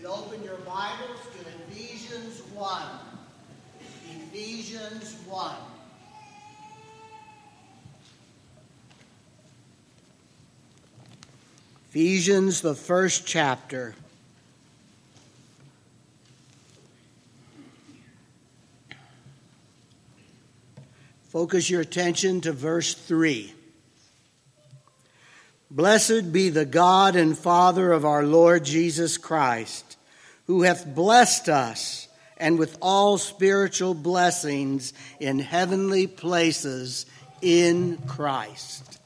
You'd open your Bibles to Ephesians 1. Ephesians 1. Ephesians, the first chapter. Focus your attention to verse 3. Blessed be the God and Father of our Lord Jesus Christ, who hath blessed us and with all spiritual blessings in heavenly places in Christ.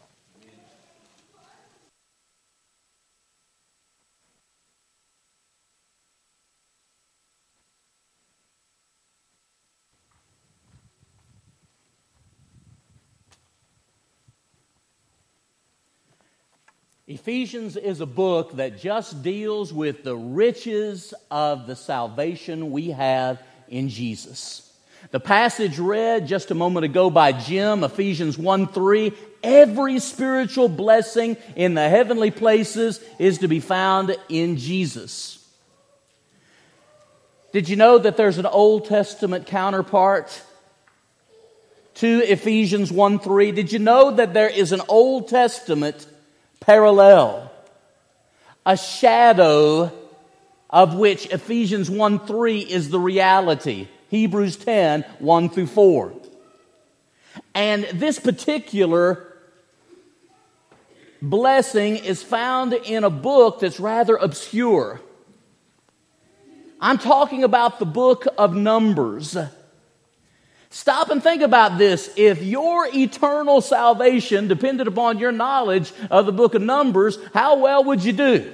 Ephesians is a book that just deals with the riches of the salvation we have in Jesus. The passage read just a moment ago by Jim, Ephesians 1 3, every spiritual blessing in the heavenly places is to be found in Jesus. Did you know that there's an Old Testament counterpart to Ephesians 1 3? Did you know that there is an Old Testament parallel, a shadow of which Ephesians 1 3 is the reality. Hebrews 10 1 through 4. And this particular blessing is found in a book that's rather obscure. I'm talking about the book of Numbers. Stop and think about this. If your eternal salvation depended upon your knowledge of the book of Numbers, how well would you do?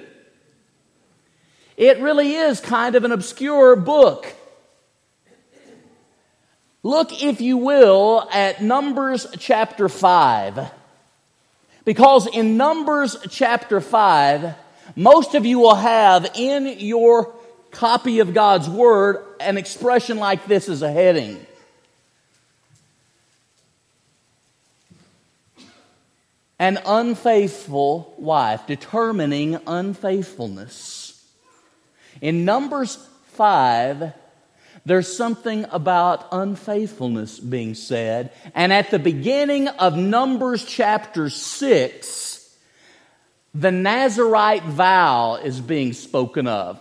It really is kind of an obscure book. Look, if you will, at Numbers chapter 5. Because in Numbers chapter 5, most of you will have in your copy of God's Word an expression like this as a heading an unfaithful wife, determining unfaithfulness. In Numbers 5, there's something about unfaithfulness being said. And at the beginning of Numbers chapter 6, the Nazarite vow is being spoken of.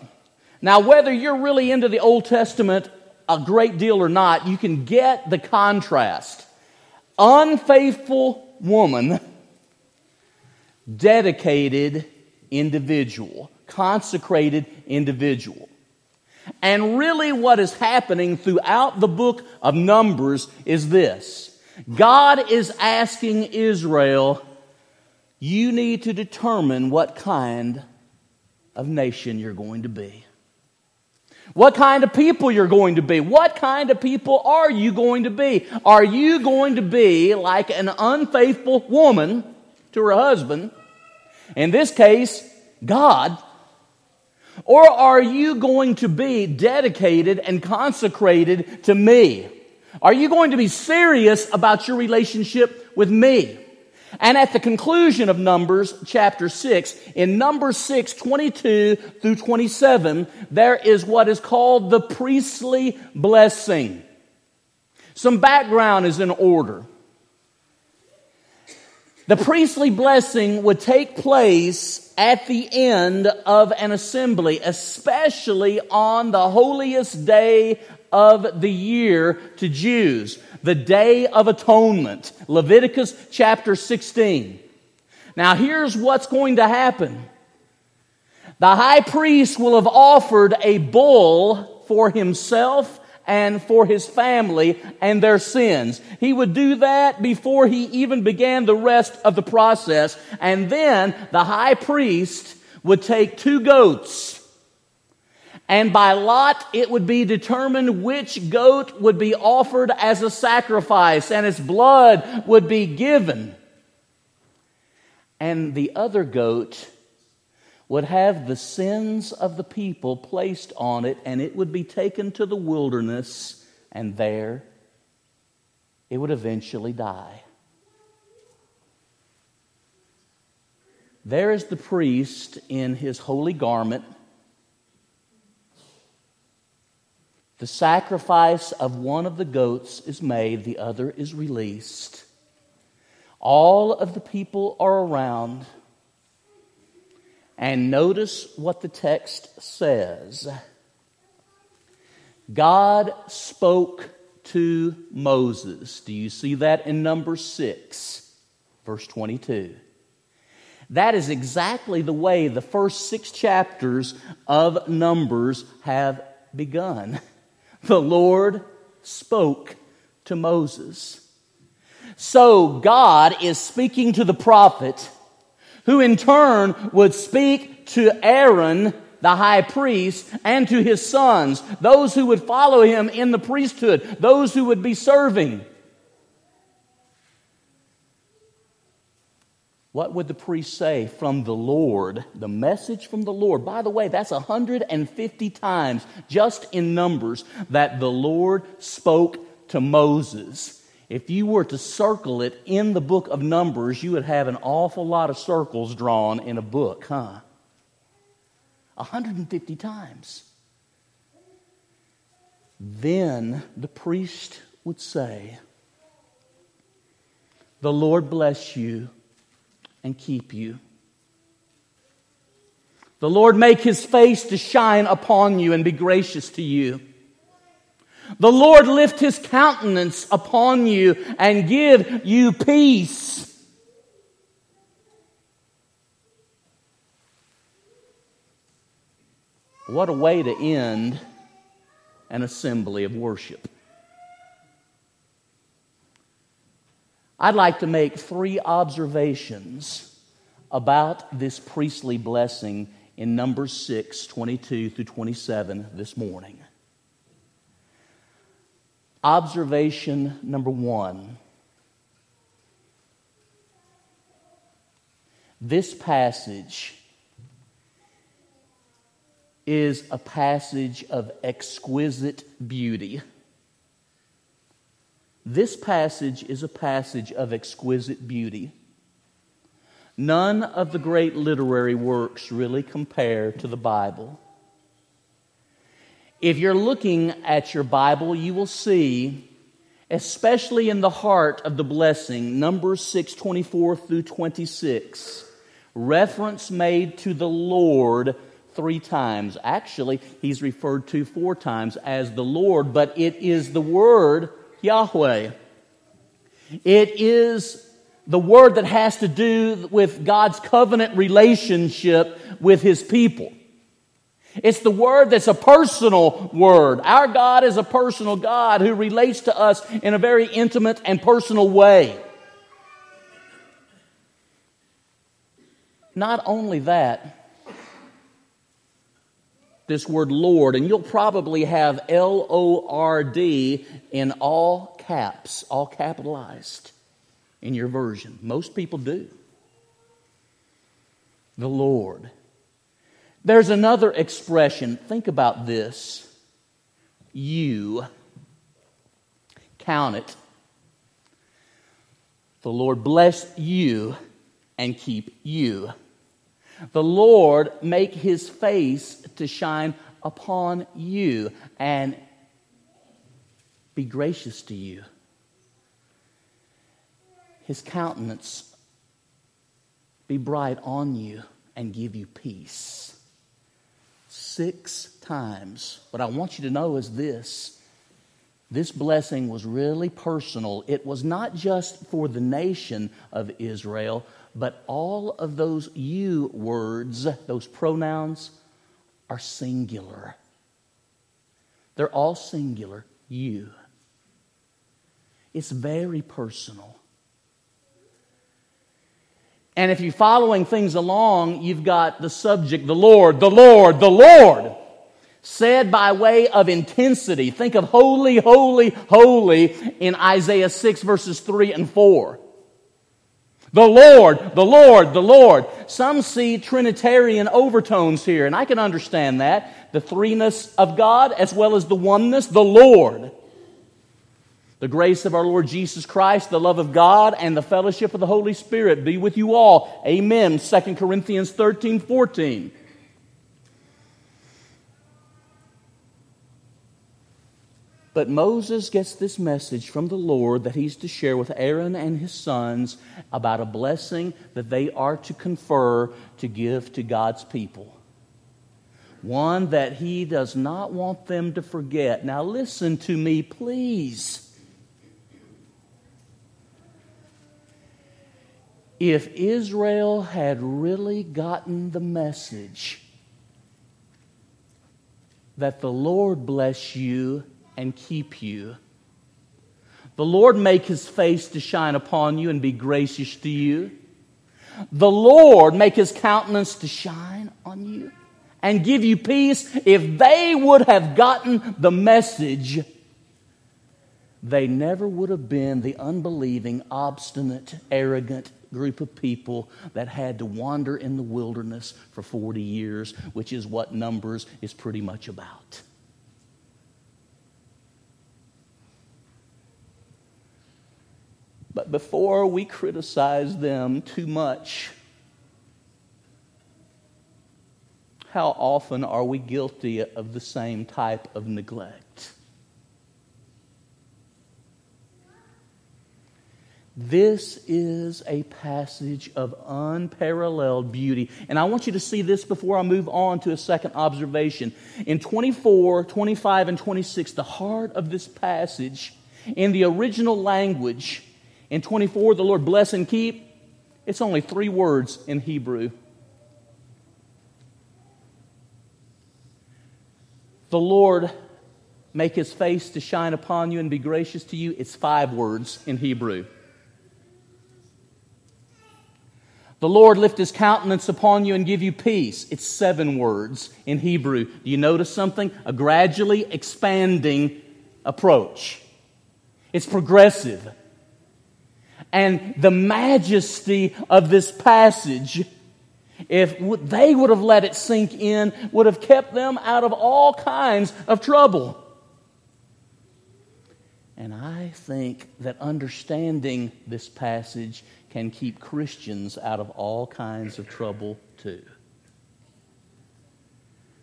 Now, whether you're really into the Old Testament a great deal or not, you can get the contrast. Unfaithful woman dedicated individual, consecrated individual. And really, what is happening throughout the book of Numbers is this God is asking Israel, you need to determine what kind of nation you're going to be. What kind of people you're going to be. What kind of people are you going to be? Are you going to be like an unfaithful woman to her husband? In this case, God. Or are you going to be dedicated and consecrated to me? Are you going to be serious about your relationship with me? And at the conclusion of Numbers chapter 6, in Numbers 6, 22 through 27, there is what is called the priestly blessing. Some background is in order. The priestly blessing would take place at the end of an assembly, especially on the holiest day of the year to Jews, the Day of Atonement, Leviticus chapter 16. Now, here's what's going to happen the high priest will have offered a bull for himself and for his family and their sins. He would do that before he even began the rest of the process. And then the high priest would take two goats. And by lot, it would be determined which goat would be offered as a sacrifice, and its blood would be given. And the other goat would have the sins of the people placed on it, and it would be taken to the wilderness, and there it would eventually die. There is the priest in his holy garment, The sacrifice of one of the goats is made, the other is released. All of the people are around. And notice what the text says God spoke to Moses. Do you see that in number 6, verse 22? That is exactly the way the first six chapters of Numbers have begun. The Lord spoke to Moses. So God is speaking to the prophet, who in turn would speak to Aaron, the high priest, and to his sons, those who would follow him in the priesthood, those who would be serving. What would the priest say from the Lord? The message from the Lord. By the way, that's 150 times just in Numbers that the Lord spoke to Moses. If you were to circle it in the book of Numbers, you would have an awful lot of circles drawn in a book, huh? 150 times. Then the priest would say, The Lord bless you and keep you. The Lord make his face to shine upon you and be gracious to you. The Lord lift his countenance upon you and give you peace. What a way to end an assembly of worship. I'd like to make three observations about this priestly blessing in Numbers 6 22 through 27 this morning. Observation number one this passage is a passage of exquisite beauty. This passage is a passage of exquisite beauty. None of the great literary works really compare to the Bible. If you're looking at your Bible, you will see, especially in the heart of the blessing, Numbers 6 24 through 26, reference made to the Lord three times. Actually, he's referred to four times as the Lord, but it is the word Yahweh. It is the word that has to do with God's covenant relationship with his people. It's the word that's a personal word. Our God is a personal God who relates to us in a very intimate and personal way. Not only that, this word Lord, and you'll probably have L O R D in all caps, all capitalized in your version. Most people do. The Lord. There's another expression. Think about this. You. Count it. The Lord bless you and keep you. The Lord make his face to shine upon you and be gracious to you. His countenance be bright on you and give you peace. Six times. What I want you to know is this this blessing was really personal. It was not just for the nation of Israel, but all of those you words, those pronouns, are singular. They're all singular, you. It's very personal. And if you're following things along, you've got the subject, the Lord, the Lord, the Lord, said by way of intensity. Think of holy, holy, holy in Isaiah 6, verses 3 and 4. The Lord, the Lord, the Lord. Some see Trinitarian overtones here, and I can understand that. The threeness of God as well as the oneness, the Lord. The grace of our Lord Jesus Christ, the love of God, and the fellowship of the Holy Spirit be with you all. Amen. 2 Corinthians 13 14. But Moses gets this message from the Lord that he's to share with Aaron and his sons about a blessing that they are to confer to give to God's people. One that he does not want them to forget. Now, listen to me, please. If Israel had really gotten the message that the Lord bless you and keep you, the Lord make his face to shine upon you and be gracious to you, the Lord make his countenance to shine on you and give you peace, if they would have gotten the message, they never would have been the unbelieving, obstinate, arrogant, group of people that had to wander in the wilderness for 40 years, which is what Numbers is pretty much about. But before we criticize them too much, how often are we guilty of the same type of neglect? This is a passage of unparalleled beauty. And I want you to see this before I move on to a second observation. In 24, 25, and 26, the heart of this passage in the original language, in 24, the Lord bless and keep, it's only three words in Hebrew. The Lord make his face to shine upon you and be gracious to you, it's five words in Hebrew. The Lord lift his countenance upon you and give you peace. It's seven words in Hebrew. Do you notice something? A gradually expanding approach. It's progressive. And the majesty of this passage, if they would have let it sink in, would have kept them out of all kinds of trouble. And I think that understanding this passage can keep Christians out of all kinds of trouble, too.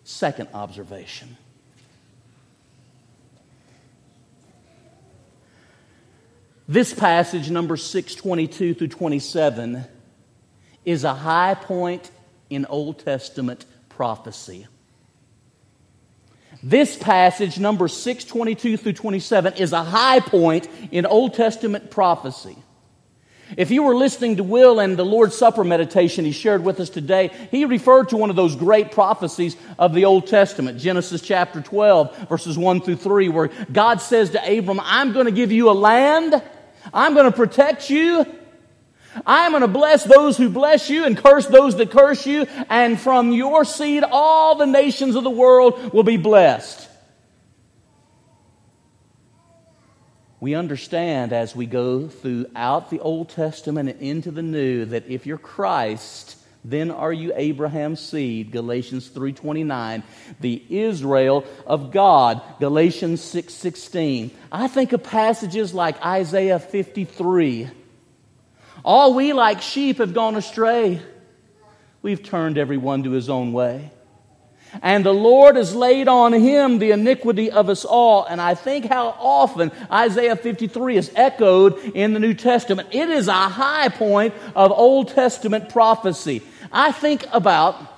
Second observation. This passage, number 622 through 27, is a high point in Old Testament prophecy. This passage, number 622 through 27, is a high point in Old Testament prophecy. If you were listening to Will and the Lord's Supper meditation he shared with us today, he referred to one of those great prophecies of the Old Testament, Genesis chapter 12, verses 1 through 3, where God says to Abram, I'm going to give you a land, I'm going to protect you, I'm going to bless those who bless you and curse those that curse you, and from your seed all the nations of the world will be blessed. we understand as we go throughout the Old Testament and into the New that if you're Christ, then are you Abraham's seed, Galatians 3:29, the Israel of God, Galatians 6:16. I think of passages like Isaiah 53. All we like sheep have gone astray. We've turned everyone to his own way. And the Lord has laid on him the iniquity of us all. And I think how often Isaiah 53 is echoed in the New Testament. It is a high point of Old Testament prophecy. I think about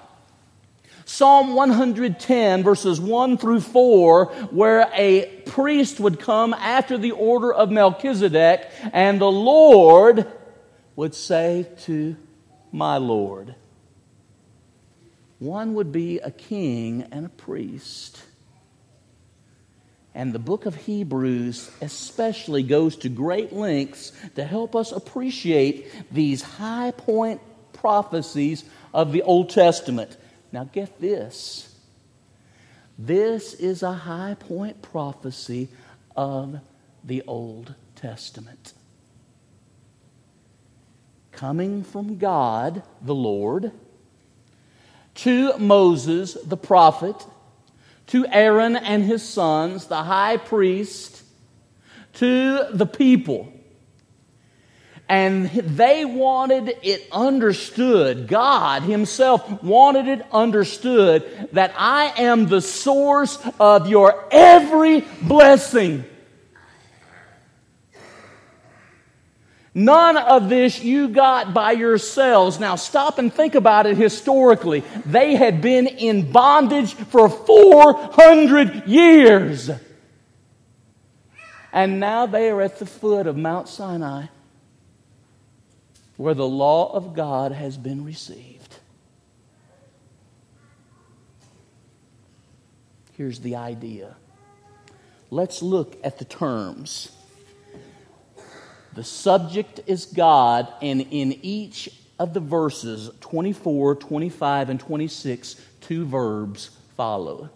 Psalm 110, verses 1 through 4, where a priest would come after the order of Melchizedek, and the Lord would say to my Lord, one would be a king and a priest. And the book of Hebrews especially goes to great lengths to help us appreciate these high point prophecies of the Old Testament. Now, get this this is a high point prophecy of the Old Testament. Coming from God, the Lord to Moses, the prophet, to Aaron and his sons, the high priest, to the people. And they wanted it understood. God Himself wanted it understood that I am the source of your every blessing. None of this you got by yourselves. Now stop and think about it historically. They had been in bondage for 400 years. And now they are at the foot of Mount Sinai where the law of God has been received. Here's the idea. Let's look at the terms. The subject is God, and in each of the verses 24, 25, and 26, two verbs follow.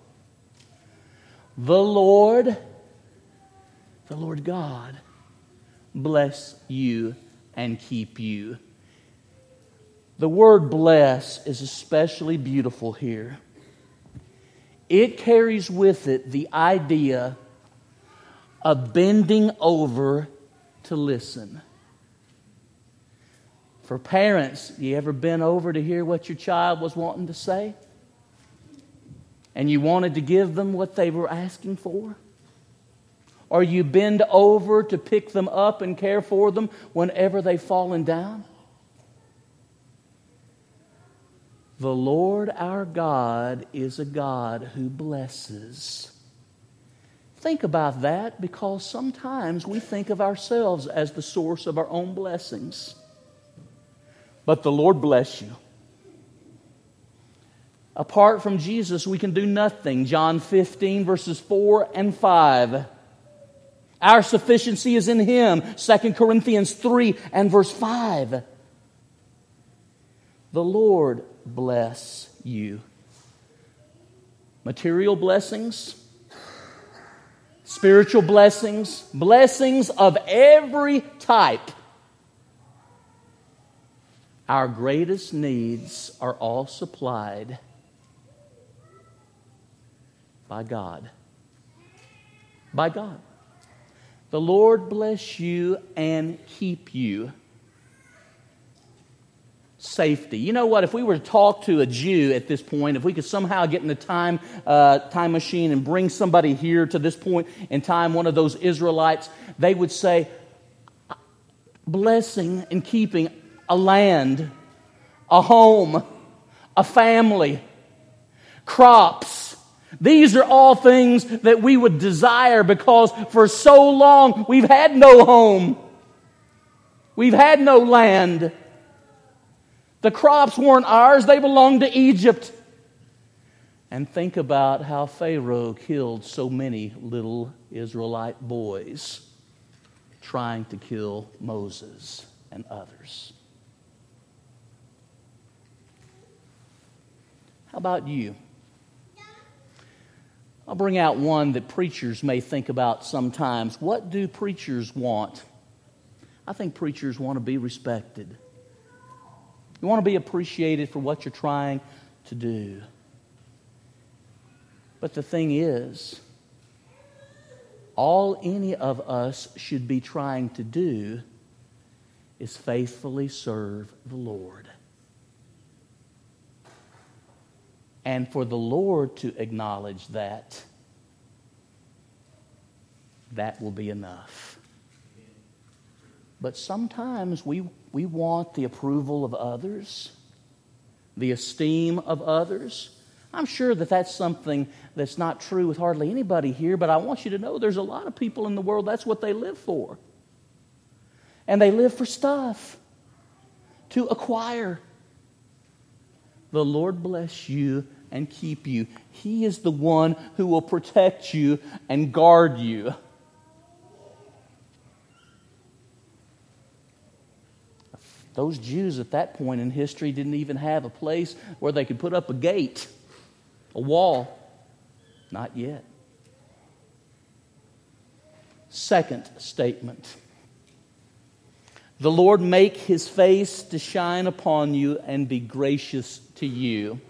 The Lord, the Lord God, bless you and keep you. The word bless is especially beautiful here. It carries with it the idea of bending over to listen. For parents, you ever been over to hear what your child was wanting to say? And you wanted to give them what they were asking for? Or you bend over to pick them up and care for them whenever they've fallen down? The Lord our God is a God who blesses. Think about that because sometimes we think of ourselves as the source of our own blessings. But the Lord bless you. Apart from Jesus, we can do nothing. John 15, verses 4 and 5. Our sufficiency is in Him. 2 Corinthians 3 and verse 5. The Lord bless you. Material blessings, spiritual blessings, blessings of every type. Our greatest needs are all supplied by God. By God. The Lord bless you and keep you. Safety. You know what? If we were to talk to a Jew at this point, if we could somehow get in the time, uh, time machine and bring somebody here to this point in time, one of those Israelites, they would say, blessing and keeping a land, a home, a family, crops, these are all things that we would desire because for so long we've had no home. We've had no land. The crops weren't ours, they belonged to Egypt. And think about how Pharaoh killed so many little Israelite boys trying to kill Moses and others. How about you? I'll bring out one that preachers may think about sometimes. What do preachers want? I think preachers want to be respected. You want to be appreciated for what you're trying to do. But the thing is, all any of us should be trying to do is faithfully serve the Lord. and for the Lord to acknowledge that, that will be enough. But sometimes we, we want the approval of others, the esteem of others. I'm sure that that's something that's not true with hardly anybody here, but I want you to know there's a lot of people in the world that's what they live for. And they live for stuff to acquire. The Lord bless you and keep you. He is the one who will protect you and guard you. Those Jews at that point in history didn't even have a place where they could put up a gate, a wall. Not yet. Second statement The Lord make his face to shine upon you and be gracious to you.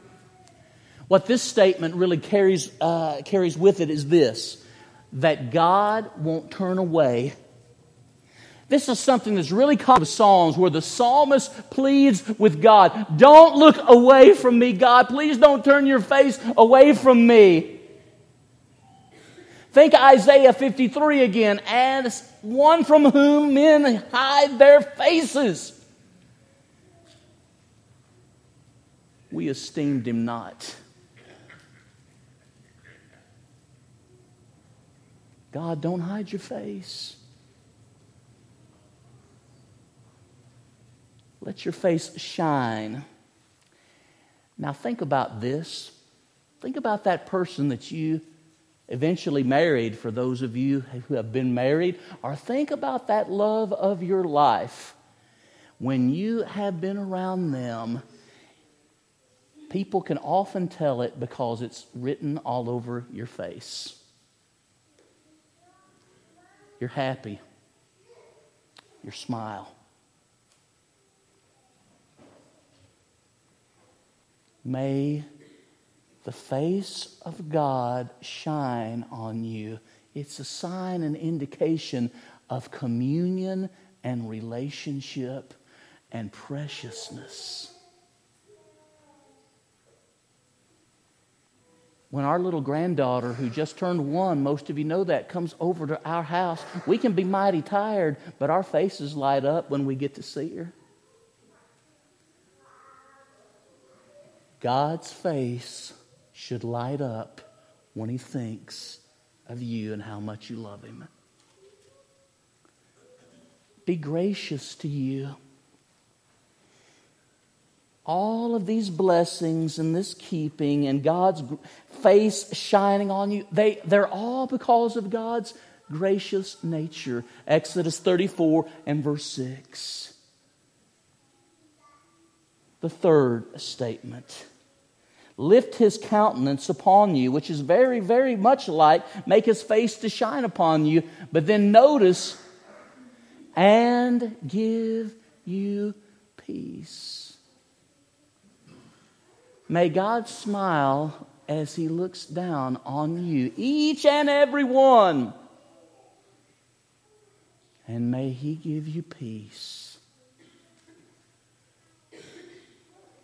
What this statement really carries, uh, carries with it is this that God won't turn away This is something that's really common with Psalms where the psalmist pleads with God, Don't look away from me, God. Please don't turn your face away from me. Think Isaiah 53 again, as one from whom men hide their faces. We esteemed him not. God, don't hide your face. Let your face shine. Now, think about this. Think about that person that you eventually married, for those of you who have been married, or think about that love of your life. When you have been around them, people can often tell it because it's written all over your face. You're happy, your smile. May the face of God shine on you. It's a sign and indication of communion and relationship and preciousness. When our little granddaughter, who just turned one, most of you know that, comes over to our house, we can be mighty tired, but our faces light up when we get to see her. God's face should light up when he thinks of you and how much you love him. Be gracious to you. All of these blessings and this keeping and God's face shining on you, they, they're all because of God's gracious nature. Exodus 34 and verse 6. The third statement lift his countenance upon you, which is very, very much like make his face to shine upon you. But then notice, and give you peace. May God smile as he looks down on you, each and every one. And may he give you peace.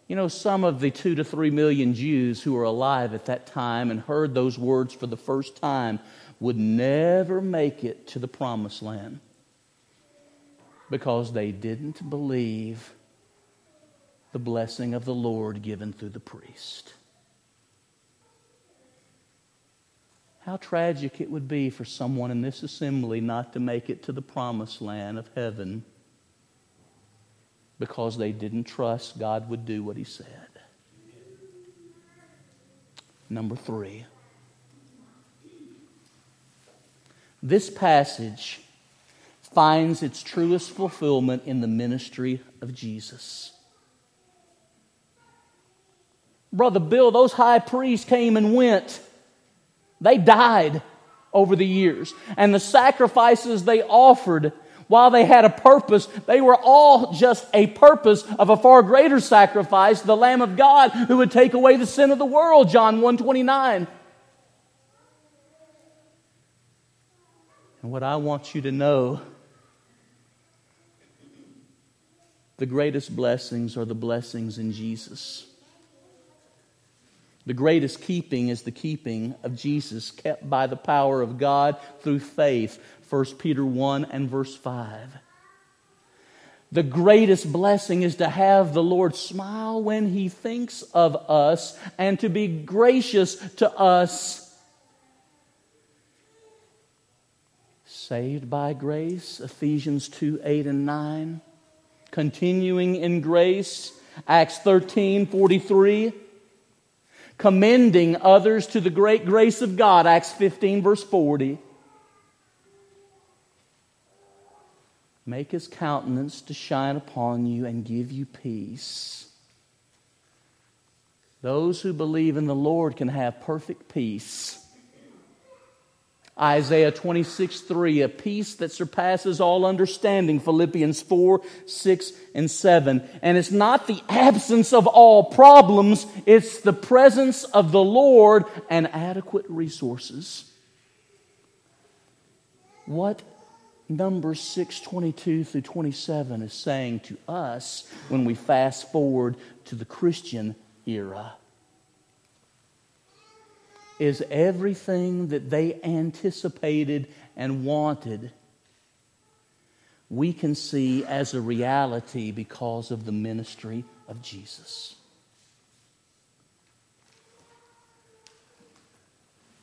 You know, some of the two to three million Jews who were alive at that time and heard those words for the first time would never make it to the promised land because they didn't believe the blessing of the Lord given through the priest. How tragic it would be for someone in this assembly not to make it to the promised land of heaven because they didn't trust God would do what He said. Number three. This passage finds its truest fulfillment in the ministry of Jesus. Brother Bill, those high priests came and went. They died over the years. And the sacrifices they offered while they had a purpose, they were all just a purpose of a far greater sacrifice, the Lamb of God who would take away the sin of the world, John 129. And what I want you to know the greatest blessings are the blessings in Jesus. The greatest keeping is the keeping of Jesus, kept by the power of God through faith. 1 Peter 1 and verse 5. The greatest blessing is to have the Lord smile when He thinks of us and to be gracious to us. Saved by grace, Ephesians 2 8 and 9. Continuing in grace, Acts 13 43 commending others to the great grace of God, Acts 15, verse 40. Make his countenance to shine upon you and give you peace. Those who believe in the Lord can have perfect peace. Isaiah 26, 3, a peace that surpasses all understanding. Philippians 4, 6, and 7. And it's not the absence of all problems, it's the presence of the Lord and adequate resources. What Numbers 6 22 through 27 is saying to us when we fast forward to the Christian era is everything that they anticipated and wanted, we can see as a reality because of the ministry of Jesus.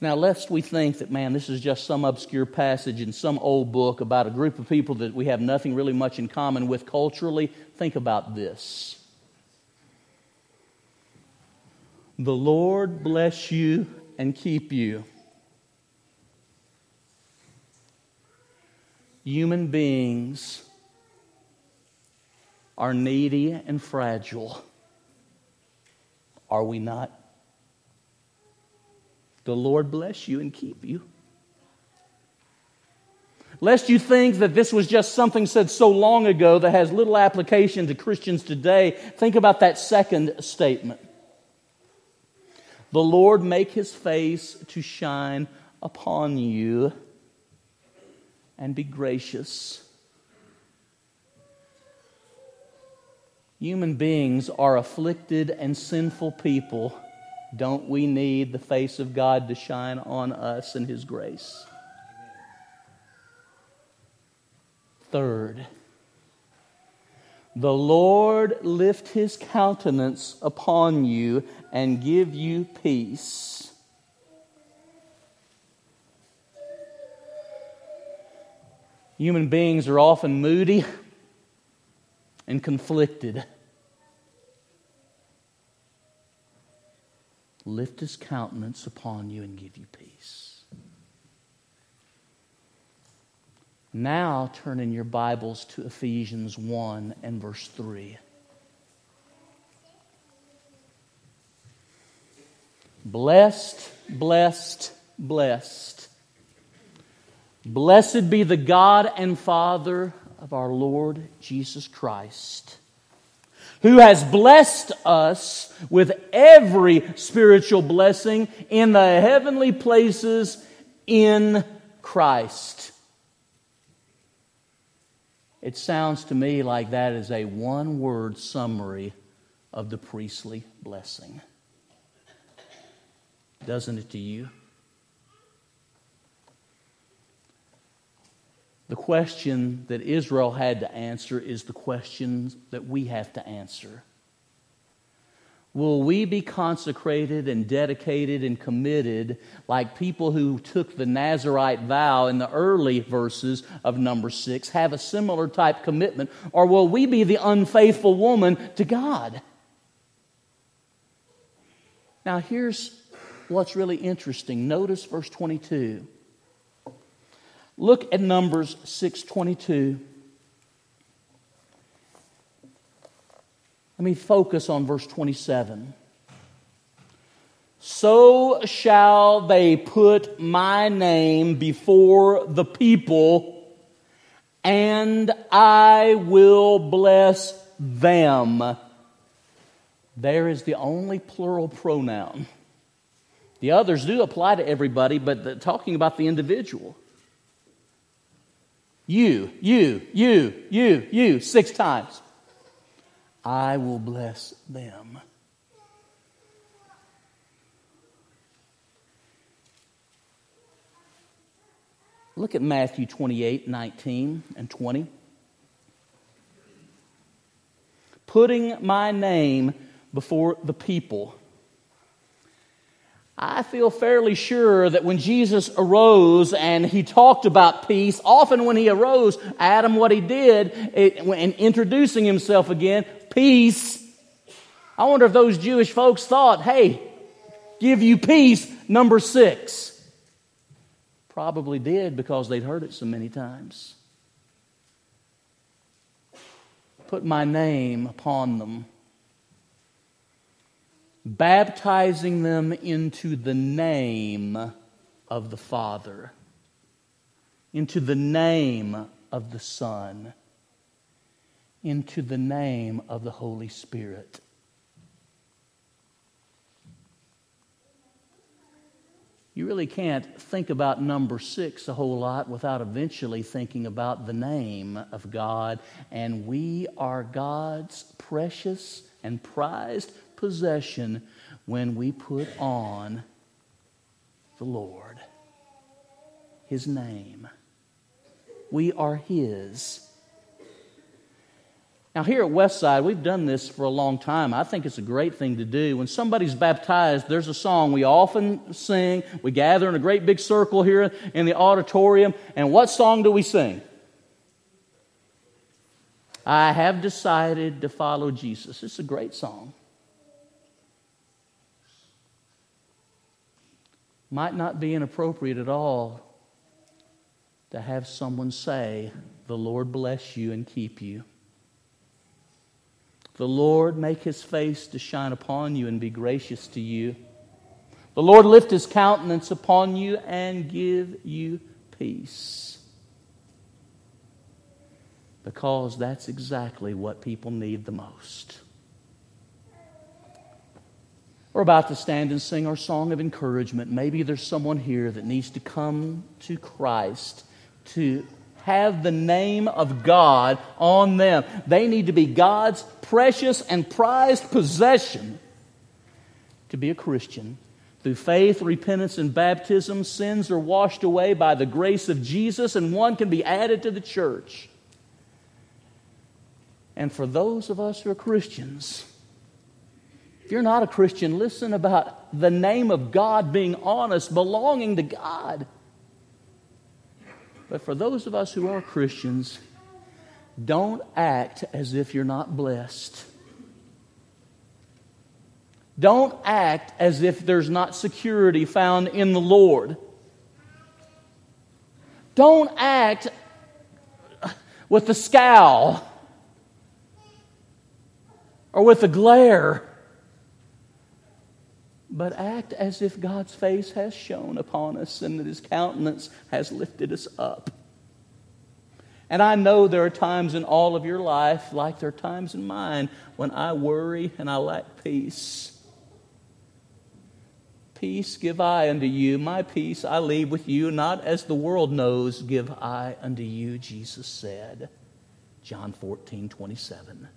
Now, lest we think that, man, this is just some obscure passage in some old book about a group of people that we have nothing really much in common with culturally, think about this. The Lord bless you and keep you. Human beings are needy and fragile. Are we not? The Lord bless you and keep you. Lest you think that this was just something said so long ago that has little application to Christians today, think about that second statement. The Lord make his face to shine upon you and be gracious. Human beings are afflicted and sinful people don't we need the face of God to shine on us and His grace? Third, the Lord lift His countenance upon you and give you peace. Human beings are often moody and conflicted. Lift his countenance upon you and give you peace. Now turn in your Bibles to Ephesians 1 and verse 3. Blessed, blessed, blessed. Blessed be the God and Father of our Lord Jesus Christ who has blessed us with every spiritual blessing in the heavenly places in Christ. It sounds to me like that is a one word summary of the priestly blessing. Doesn't it to you? The question that Israel had to answer is the question that we have to answer. Will we be consecrated and dedicated and committed like people who took the Nazarite vow in the early verses of number six, have a similar type commitment, or will we be the unfaithful woman to God? Now, here's what's really interesting. Notice verse 22. Look at Numbers 622. Let me focus on verse 27. So shall they put my name before the people, and I will bless them. There is the only plural pronoun. The others do apply to everybody, but talking about the individual. You, you, you, you, you, six times. I will bless them. Look at Matthew 28 19 and 20. Putting my name before the people I feel fairly sure that when Jesus arose and he talked about peace, often when he arose, Adam, what he did in introducing himself again, peace. I wonder if those Jewish folks thought, hey, give you peace, number six. Probably did because they'd heard it so many times. Put my name upon them baptizing them into the name of the Father, into the name of the Son, into the name of the Holy Spirit. you really can't think about number six a whole lot without eventually thinking about the name of God. And we are God's precious and prized possession when we put on the Lord, His name. We are His. Now, here at Westside, we've done this for a long time. I think it's a great thing to do. When somebody's baptized, there's a song we often sing. We gather in a great big circle here in the auditorium. And what song do we sing? I have decided to follow Jesus. It's a great song. Might not be inappropriate at all to have someone say, The Lord bless you and keep you. The Lord make his face to shine upon you and be gracious to you. The Lord lift his countenance upon you and give you peace. Because that's exactly what people need the most. We're about to stand and sing our song of encouragement. Maybe there's someone here that needs to come to Christ to have the name of God on them. They need to be God's precious and prized possession to be a Christian. Through faith, repentance, and baptism, sins are washed away by the grace of Jesus, and one can be added to the church. And for those of us who are Christians, if you're not a Christian, listen about the name of God being on us, belonging to God. But for those of us who are Christians, don't act as if you're not blessed. Don't act as if there's not security found in the Lord. Don't act with a scowl or with a glare, but act as if God's face has shone upon us and that His countenance has lifted us up. And I know there are times in all of your life, like there are times in mine, when I worry and I lack peace. Peace give I unto you, my peace I leave with you, not as the world knows, give I unto you, Jesus said. John 14, 27.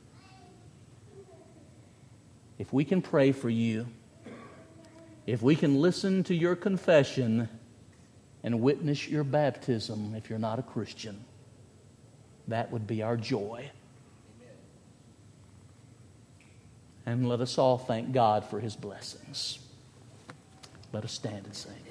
If we can pray for you, if we can listen to your confession and witness your baptism if you're not a Christian, that would be our joy. And let us all thank God for his blessings. Let us stand and sing.